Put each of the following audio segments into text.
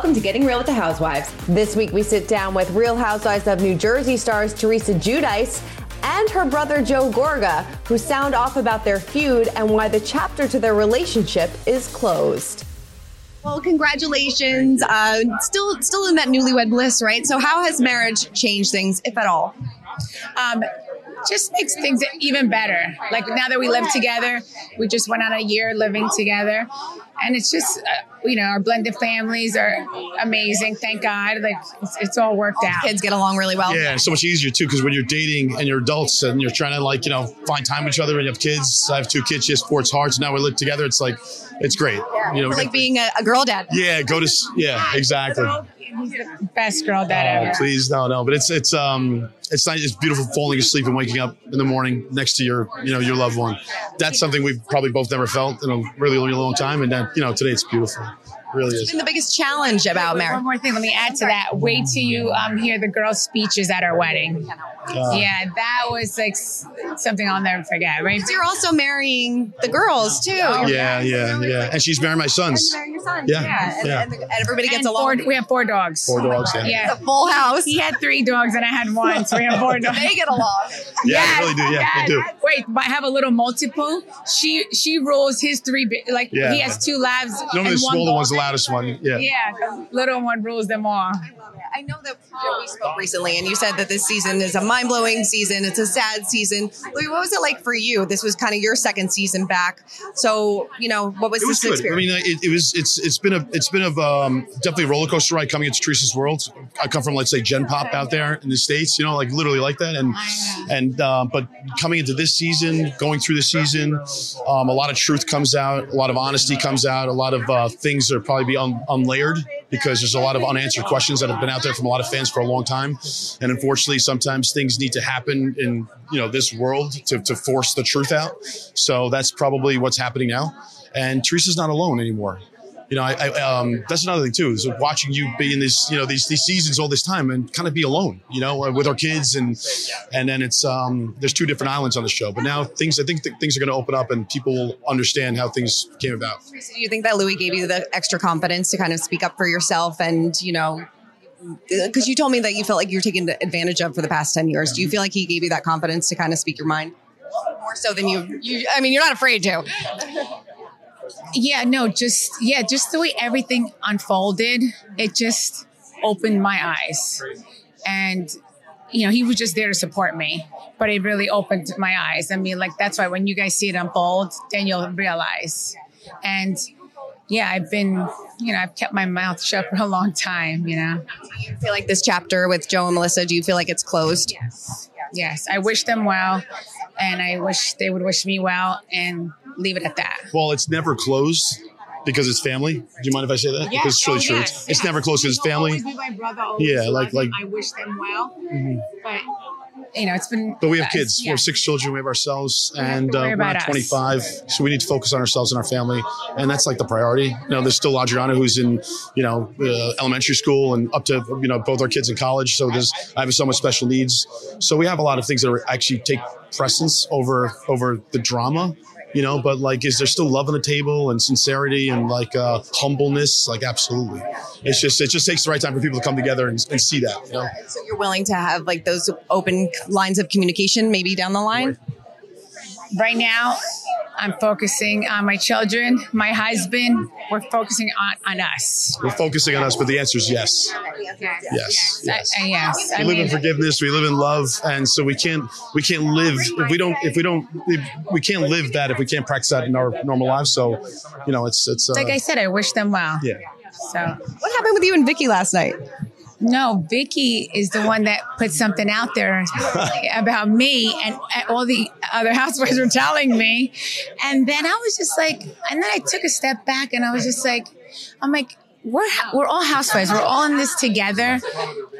Welcome to Getting Real with the Housewives. This week we sit down with Real Housewives of New Jersey stars Teresa Giudice and her brother Joe Gorga, who sound off about their feud and why the chapter to their relationship is closed. Well, congratulations. Uh, still, still in that newlywed bliss, right? So, how has marriage changed things, if at all? Um, just makes things even better. Like now that we live together, we just went on a year living together, and it's just uh, you know our blended families are amazing. Thank God, like it's, it's all worked out. Kids get along really well. Yeah, so much easier too because when you're dating and you're adults and you're trying to like you know find time with each other and you have kids. I have two kids. She has four. It's hard. So now we live together. It's like it's great. You know, we like being a, a girl dad. yeah, go to yeah, exactly. He's the best girl dad Oh, ever. please, no, no. But it's it's um it's nice. It's beautiful falling asleep and waking up in the morning next to your you know your loved one. That's something we've probably both never felt in a really really long time. And that you know today it's beautiful. It really is. Been the biggest challenge about marriage. One more thing, let me add to that. Wait till you um, hear the girls' speeches at our wedding. Uh, yeah, that was like something I'll never forget. Right? You're also marrying the girls too. You're Yeah, yeah, yeah. And she's marrying my sons. marrying your son. Yeah, and, yeah. and everybody gets And along. four, we have four dogs. Four dogs. Yeah, Yeah. It's a full house. He had three dogs and I had one, so we have four dogs. They get along. yeah, they really do. Yeah, they do. Wait, but I have a little multiple. She she rules his three. Like Yeah. he has two labs. Normally and the one smaller one's the golden. Loudest one. Yeah. Yeah, little one rules them all. I love it. I know that Joe, we spoke recently, and you said that this season is a mind blowing season. It's a sad season. Luis, what was it like for you? This was kind of your second season back. So, you know, what was It was this good. I mean, it, it was. It's it's been a it's been a um, definitely a roller coaster ride coming into Teresa's world. I come from let's say Gen Pop out there in the states, you know, like literally like that. And and um, but coming into this season, going through the season, um, a lot of truth comes out, a lot of honesty comes out, a lot of uh, things are probably be un, unlayered because there's a lot of unanswered questions that have been out there from a lot of fans for a long time. And unfortunately, sometimes things need to happen in you know this world to, to force the truth out. So that's probably what's happening now. And Teresa's not alone anymore. You know, I, I um, that's another thing too. Is watching you be in this, you know, these these seasons all this time and kind of be alone. You know, uh, with our kids and and then it's um, there's two different islands on the show. But now things, I think that things are going to open up and people will understand how things came about. Do you think that Luis gave you the extra confidence to kind of speak up for yourself and, you know, because you told me that you felt like you were taken advantage of for the past 10 years. Do you feel like he gave you that confidence to kind of speak your mind? More so than you, you I mean, you're not afraid to. Yeah, no, just yeah, just the way everything unfolded, it just opened my eyes. And you know, he was just there to support me, but it really opened my eyes. I mean, like that's why when you guys see it unfold, then you'll realize. And yeah, I've been, you know, I've kept my mouth shut for a long time, you know. Do you feel like this chapter with Joe and Melissa, do you feel like it's closed? Yes, Yes. I wish them well, and I wish they would wish me well, and leave it at that. Well, it's never closed because it's family. Do you mind if I say that? because it's really oh, true. yes, It's, it's yes. never closed because it's family. brother, Yeah, like- like- Mm-hmm. I wish them well, but you know, it's been. But we have uh, kids. We have six children. We have ourselves, have to and uh, we're not us. 25, so we need to focus on ourselves and our family, and that's like the priority. You know, there's still Adriana who's in, you know, uh, elementary school, and up to you know both our kids in college. So there's I have so much special needs. So we have a lot of things that are actually take precedence over over the drama. You know, but like, is there still love on the table and sincerity and like uh, humbleness? Like, absolutely. It's just it just takes the right time for people to come together and, and see that. You know. So you're willing to have like those open lines of communication maybe down the line? Right now, I'm focusing on my children, my husband. We're focusing on on us. We're focusing on us, but the answer is yes. Yes. Yes. I, I- yes. We live in forgiveness we live in love and so we can't we can't live if we don't if we don't if we can't live that if we can't practice that in our normal lives so you know it's it's uh, like I said, I wish them well. yeah So What happened with you and Vicky last night? No, Vicky is the one that put something out there about me, and all the other housewives were telling me, and then I was just like, and then I took a step back, and I was just like, I'm like. We're we're all housewives. We're all in this together.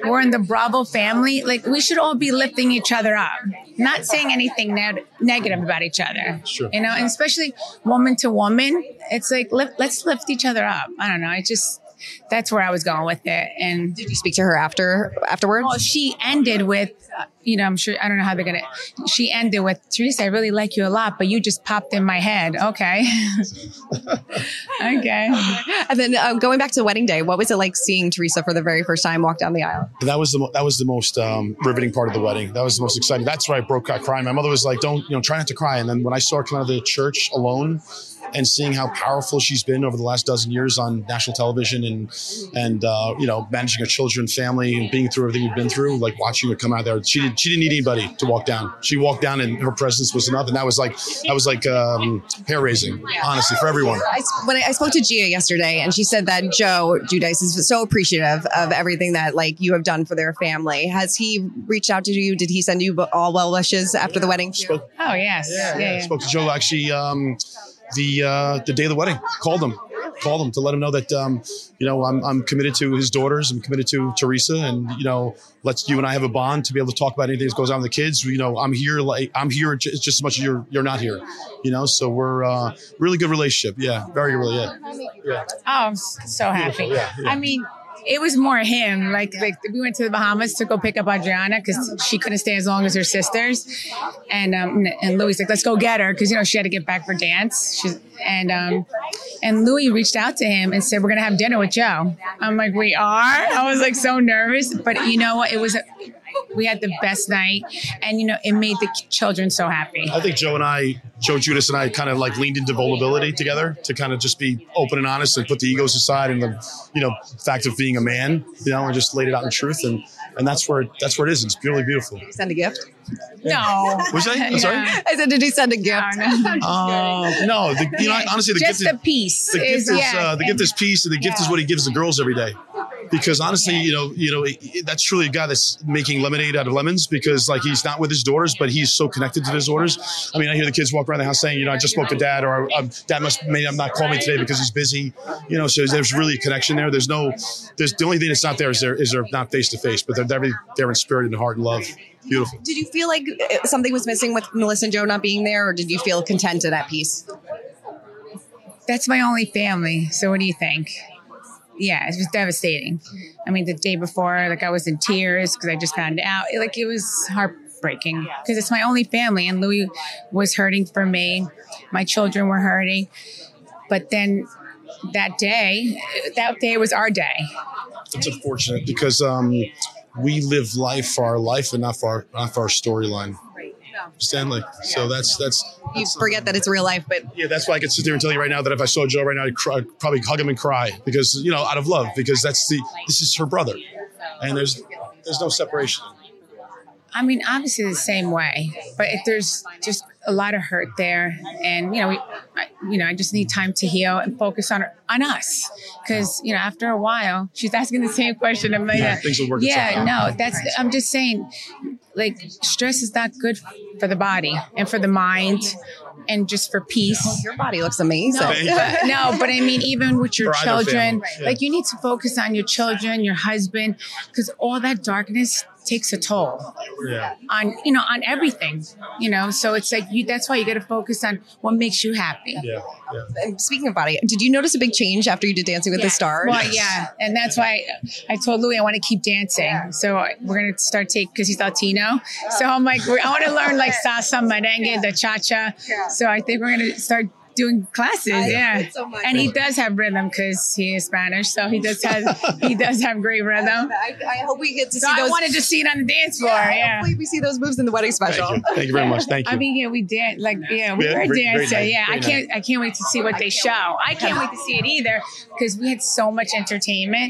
We're in the Bravo family. Like we should all be lifting each other up, not saying anything neg- negative about each other. Sure. You know, and especially woman to woman, it's like lift, let's lift each other up. I don't know. I just that's where I was going with it, and Did you speak to her after afterwards? well, she ended with, you know, I'm sure, I don't know how they're going to, she ended with, Teresa, I really like you a lot, but you just popped in my head. Okay. okay. And then um, going back to wedding day, what was it like seeing Teresa for the very first time walk down the aisle? That was the mo- that was the most um, riveting part of the wedding. That was the most exciting. That's where I broke out crying. My mother was like, "Don't you know, try not to cry." And then when I saw her come out of the church alone, and seeing how powerful she's been over the last dozen years on national television and and uh, you know managing her children, family, and being through everything we've been through, like watching her come out there, she did she didn't need anybody to walk down. She walked down, and her presence was enough, and that was like that was like um, hair raising, honestly, for everyone. I, when I, I spoke to Gia yesterday, and she said that Joe Giudice is so appreciative of everything that like you have done for their family. Has he reached out to you? Did he send you all well wishes after the wedding? Spoke, Oh, yes. Yeah. yeah, yeah. spoke to Joe actually um, the uh, the day of the wedding. Called him, called him to let him know that um, you know I'm, I'm committed to his daughters. I'm committed to Teresa, and you know let's you and I have a bond to be able to talk about anything that goes on with the kids. You know I'm here like I'm here just as much as you're you're not here. You know, so we're uh, really good relationship. Yeah, very really. Yeah, yeah. Oh, I'm so happy. yeah, yeah. I mean, it was more him. Like, like we went to the Bahamas to go pick up Adriana because she couldn't stay as long as her sisters, and um, and Luis like, let's go get her because you know she had to get back for dance. She's and um, and Luis reached out to him and said, we're gonna have dinner with Joe. I'm like, we are. I was like so nervous, but you know what? It was. We had the best night, and you know it made the children so happy. I think Joe and I, Joe Giudice and I, kind of like leaned into vulnerability together to kind of just be open and honest and put the egos aside and the, you know, fact of being a man, you know, and just laid it out in truth. And and that's where that's where it is. It's really beautiful. Send a gift. No, Was I? I'm sorry? Yeah. I said, did he send a gift? No, no. Uh, no, the, you know, honestly, the just gift the is, piece the gift is, is yeah. uh, the gift is peace, and the gift is what he gives the girls every day. Because honestly, you know, you know, it- it- that's truly a guy that's making lemonade out of lemons. Because like he's not with his daughters, but he's so connected to his daughters. I mean, I hear the kids walk around the house saying, you know, I just spoke to dad, or um, dad must may I'm not calling me today because he's busy. You know, so there's really a connection there. There's no, there's the only thing that's not there is there is there not face to face, but they're they're, they're in spirit and heart and love. Beautiful. Did you feel like uh, something was missing with Melissa and Joe not being there, or did you feel content and at peace? That's my only family. So what do you think? Yeah, it was devastating. I mean, the day before, like I was in tears because I just found out. It- Like it was heartbreaking because it's my only family, and Luis was hurting for me. My children were hurting, but then that day, that day was our day. it's unfortunate because um, we live life for our life and not for our, not for our storyline. Stanley. So that's that's You forget that it's real life, but yeah. That's why I could sit there and tell you right now that if I saw Joe right now, I'd, cry, I'd probably hug him and cry because you know out of love because that's the this is her brother, and there's there's no separation. I mean, obviously the same way, but if there's just a lot of hurt there, and you know, we, I, you know, I just need time to heal and focus on on us, because you know, after a while, she's asking the same question. I'm like, Yeah, things will work yeah, itself out. no, that's. I'm just saying, like, stress is not good for the body and for the mind, and just for peace. your body looks amazing. Thank you. But no, but I mean, even with your For children, family, yeah. like you need to focus on your children, your husband, because all that darkness takes a toll Yeah. on you know on everything you know so it's like you that's why you got to focus on what makes you happy Yeah. Yeah. And speaking of body, did you notice a big change after you did Dancing with the Stars? well yeah and that's why i told louis i want to keep dancing. So we're going to start take because he's latino so i'm like i want to learn like salsa merengue the cha-cha. So i think we're going to start doing classes yeah so much. and he does have rhythm because he is spanish so he does have he does have great rhythm I, I hope we get to so see i those. wanted to see it on the dance floor yeah Hopefully, we see those moves in the wedding special. Thank you. Thank you very much. Thank you. I mean, yeah, we did. Like, yeah, we Yeah, were great- great dancing. night, Yeah, I can't. I can't wait to see what they show. I can't wait to see it either because we had so much entertainment,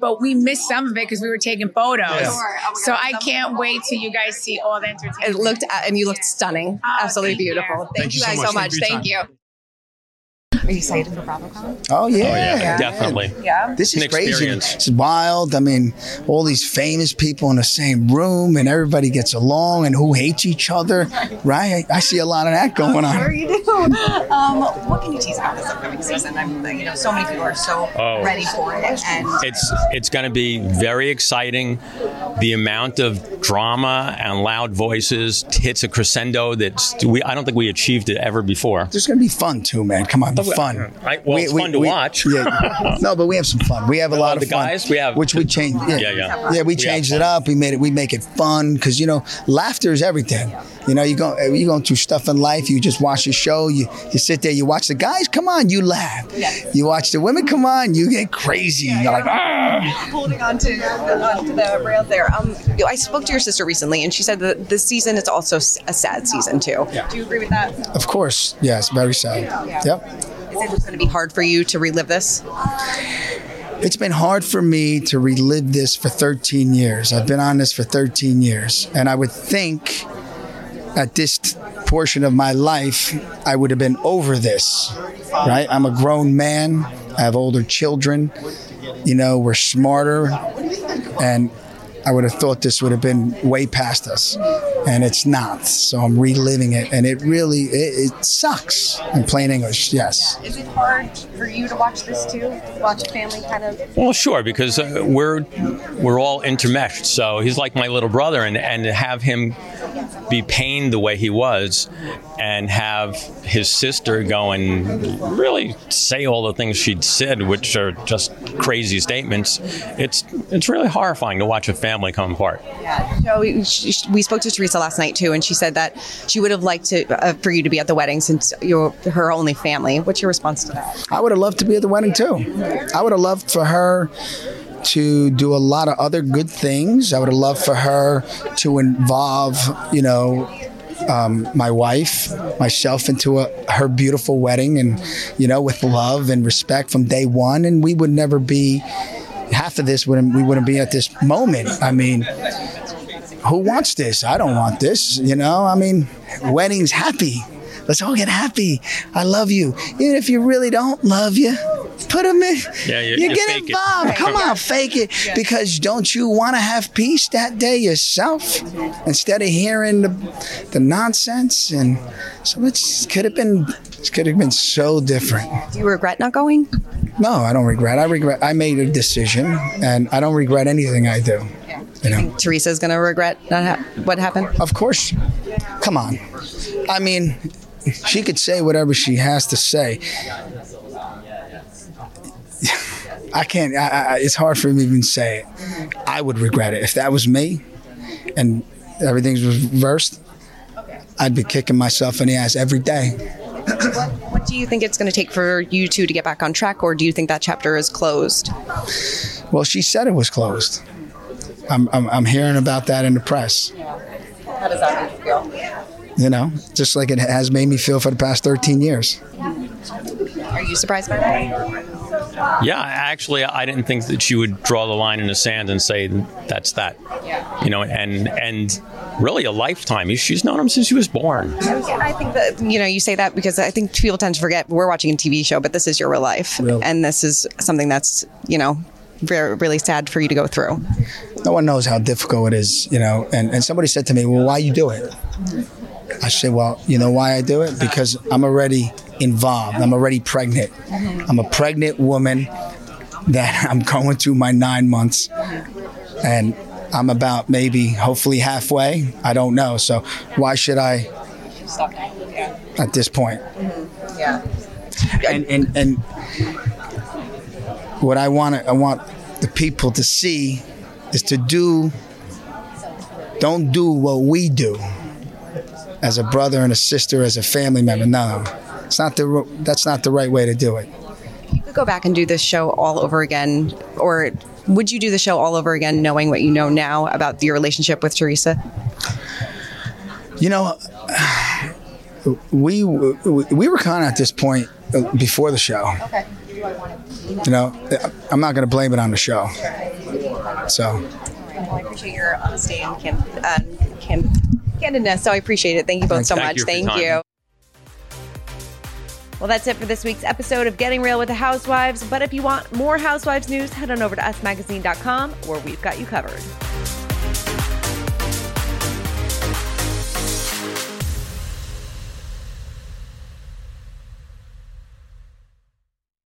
but we missed some of it because we were taking photos. Yeah. Sure. Oh So God, I can't wait till you guys see all the entertainment. It entertainment. looked, uh, and you looked stunning. Oh, Absolutely beautiful. Thank, Thank you you so guys much. so much. you for Thank you. Are you excited for BravoCon? Oh yeah, oh, yeah, definitely. Yeah. This is crazy. experience. It's wild. I mean, all these famous people in the same room, and everybody gets along, and who hates each other, right? I, I see a lot of that going Sure on. you do. Um, what can you tease about this upcoming season? I'm, you know, so many people are so Oh. ready for it, and It's it's going to be very exciting. The amount of drama and loud voices hits a crescendo that we I don't think we achieved it ever before. It's gonna be fun too, man. Come on, the fun. I- well, it's fun to watch. Yeah, no, but we have some fun. We have a lot the of fun. guys, we have- which we changed. Yeah, Yeah, yeah. yeah. We We changed it up. We made it. We make it fun because you know, laughter is everything. You know, you go you going through stuff in life. You just watch the show. You you sit there. You watch the guys. Come on, you laugh. You watch the women. Come on, you get crazy. You're like, ah. holding on to, on to the rails there. Um, I spoke to your sister recently, and she said that this season is also a sad season too. Yeah. Do you agree with that? of course, yes, very sad. Yeah. Yep. Is it going to be hard for you to relive this? It's been hard for me to relive this for 13 years. I've been on this for 13 years. And I would think at this portion of my life, I would have been over this, right? I'm a grown man, I have older children, you know, we're smarter. And I would have thought this would have been way past us. And it's not. So I'm reliving it. And it really, it, it sucks in plain English, yes. Is it hard for you to watch this too? Watch a family kind of. Well, sure, because uh, we're we're all intermeshed. So he's like my little brother, and and to have him be pained the way he was, and have his sister go and really say all the things she'd said, which are just crazy statements. It's it's really horrifying to watch a family come apart. Yeah, So we, sh- we spoke to Teresa last night too, and she said that she would have liked to uh, for you to be at the wedding since you're her only family. What's your response to that? I would have loved to be at the wedding too. I would have loved for her to do a lot of other good things. I would have loved for her to involve, you know, um, my wife, myself into a, her beautiful wedding and, you know, with love and respect from day one. And we would never be, half of this wouldn't, we wouldn't be at this moment. I mean, who wants this? I don't want this. You know, I mean, weddings happy. Let's all get happy. I love you. Even if you really don't love you, put them in. Yeah, you- you you get fake it. involved. Come on, fake it. Because don't you want to have peace that day yourself instead of hearing the, the nonsense? And so it's could have been it could have been so different. Do you regret not going? No, I don't regret. I regret. I made a decision, and I don't regret anything I do. Yeah. You know. Teresa's going to regret not ha- what happened. Of course. Come on. I mean, she could say whatever she has to say. I can't. I, I, it's hard for me to even say it. I would regret it if that was me, and everything's reversed. I'd be kicking myself in the ass every day. What do you think it's going to take for you two to get back on track, or do you think that chapter is closed? Well, she said it was closed. I'm, I'm, I'm hearing about that in the press. How does that make you feel? You know, just like it has made me feel for the past 13 years. Are you surprised by that? Yeah, actually, I didn't think that she would draw the line in the sand and say that's that. You know, and and really a lifetime. She's known him since she was born. I think that you know you say that because I think people tend to forget we're watching a TV show, but this is your real life, Real. and this is something that's you know very really sad for you to go through. no one knows how difficult it is, you know. And, and somebody said to me, Well, why you do it? I said, Well, you know why I do it? Because I'm already involved. I'm already pregnant. Mm-hmm. I'm a pregnant woman that I'm going through my nine months. And I'm about maybe hopefully halfway. I don't know. So why should I stop acting at this point? Mm-hmm. Yeah. and and and what I want I want the people to see is to do don't do what we do as a brother and a sister as a family member. No it's not the that's not the right way to do it. You could go back and do this show all over again, or would you do the show all over again, knowing what you know now about your relationship with Teresa? you know we we were kind of at this point uh, before the show. Okay. you know I'm not going to blame it on the show. So. Well, I appreciate your honesty and can, uh, can, candidness. So I appreciate it. Thank you both so Thank much. you for your Thank you. Well, that's it for this week's episode of Getting Real with the Housewives. But if you want more Housewives news, head on over to usmagazine.com where we've got you covered.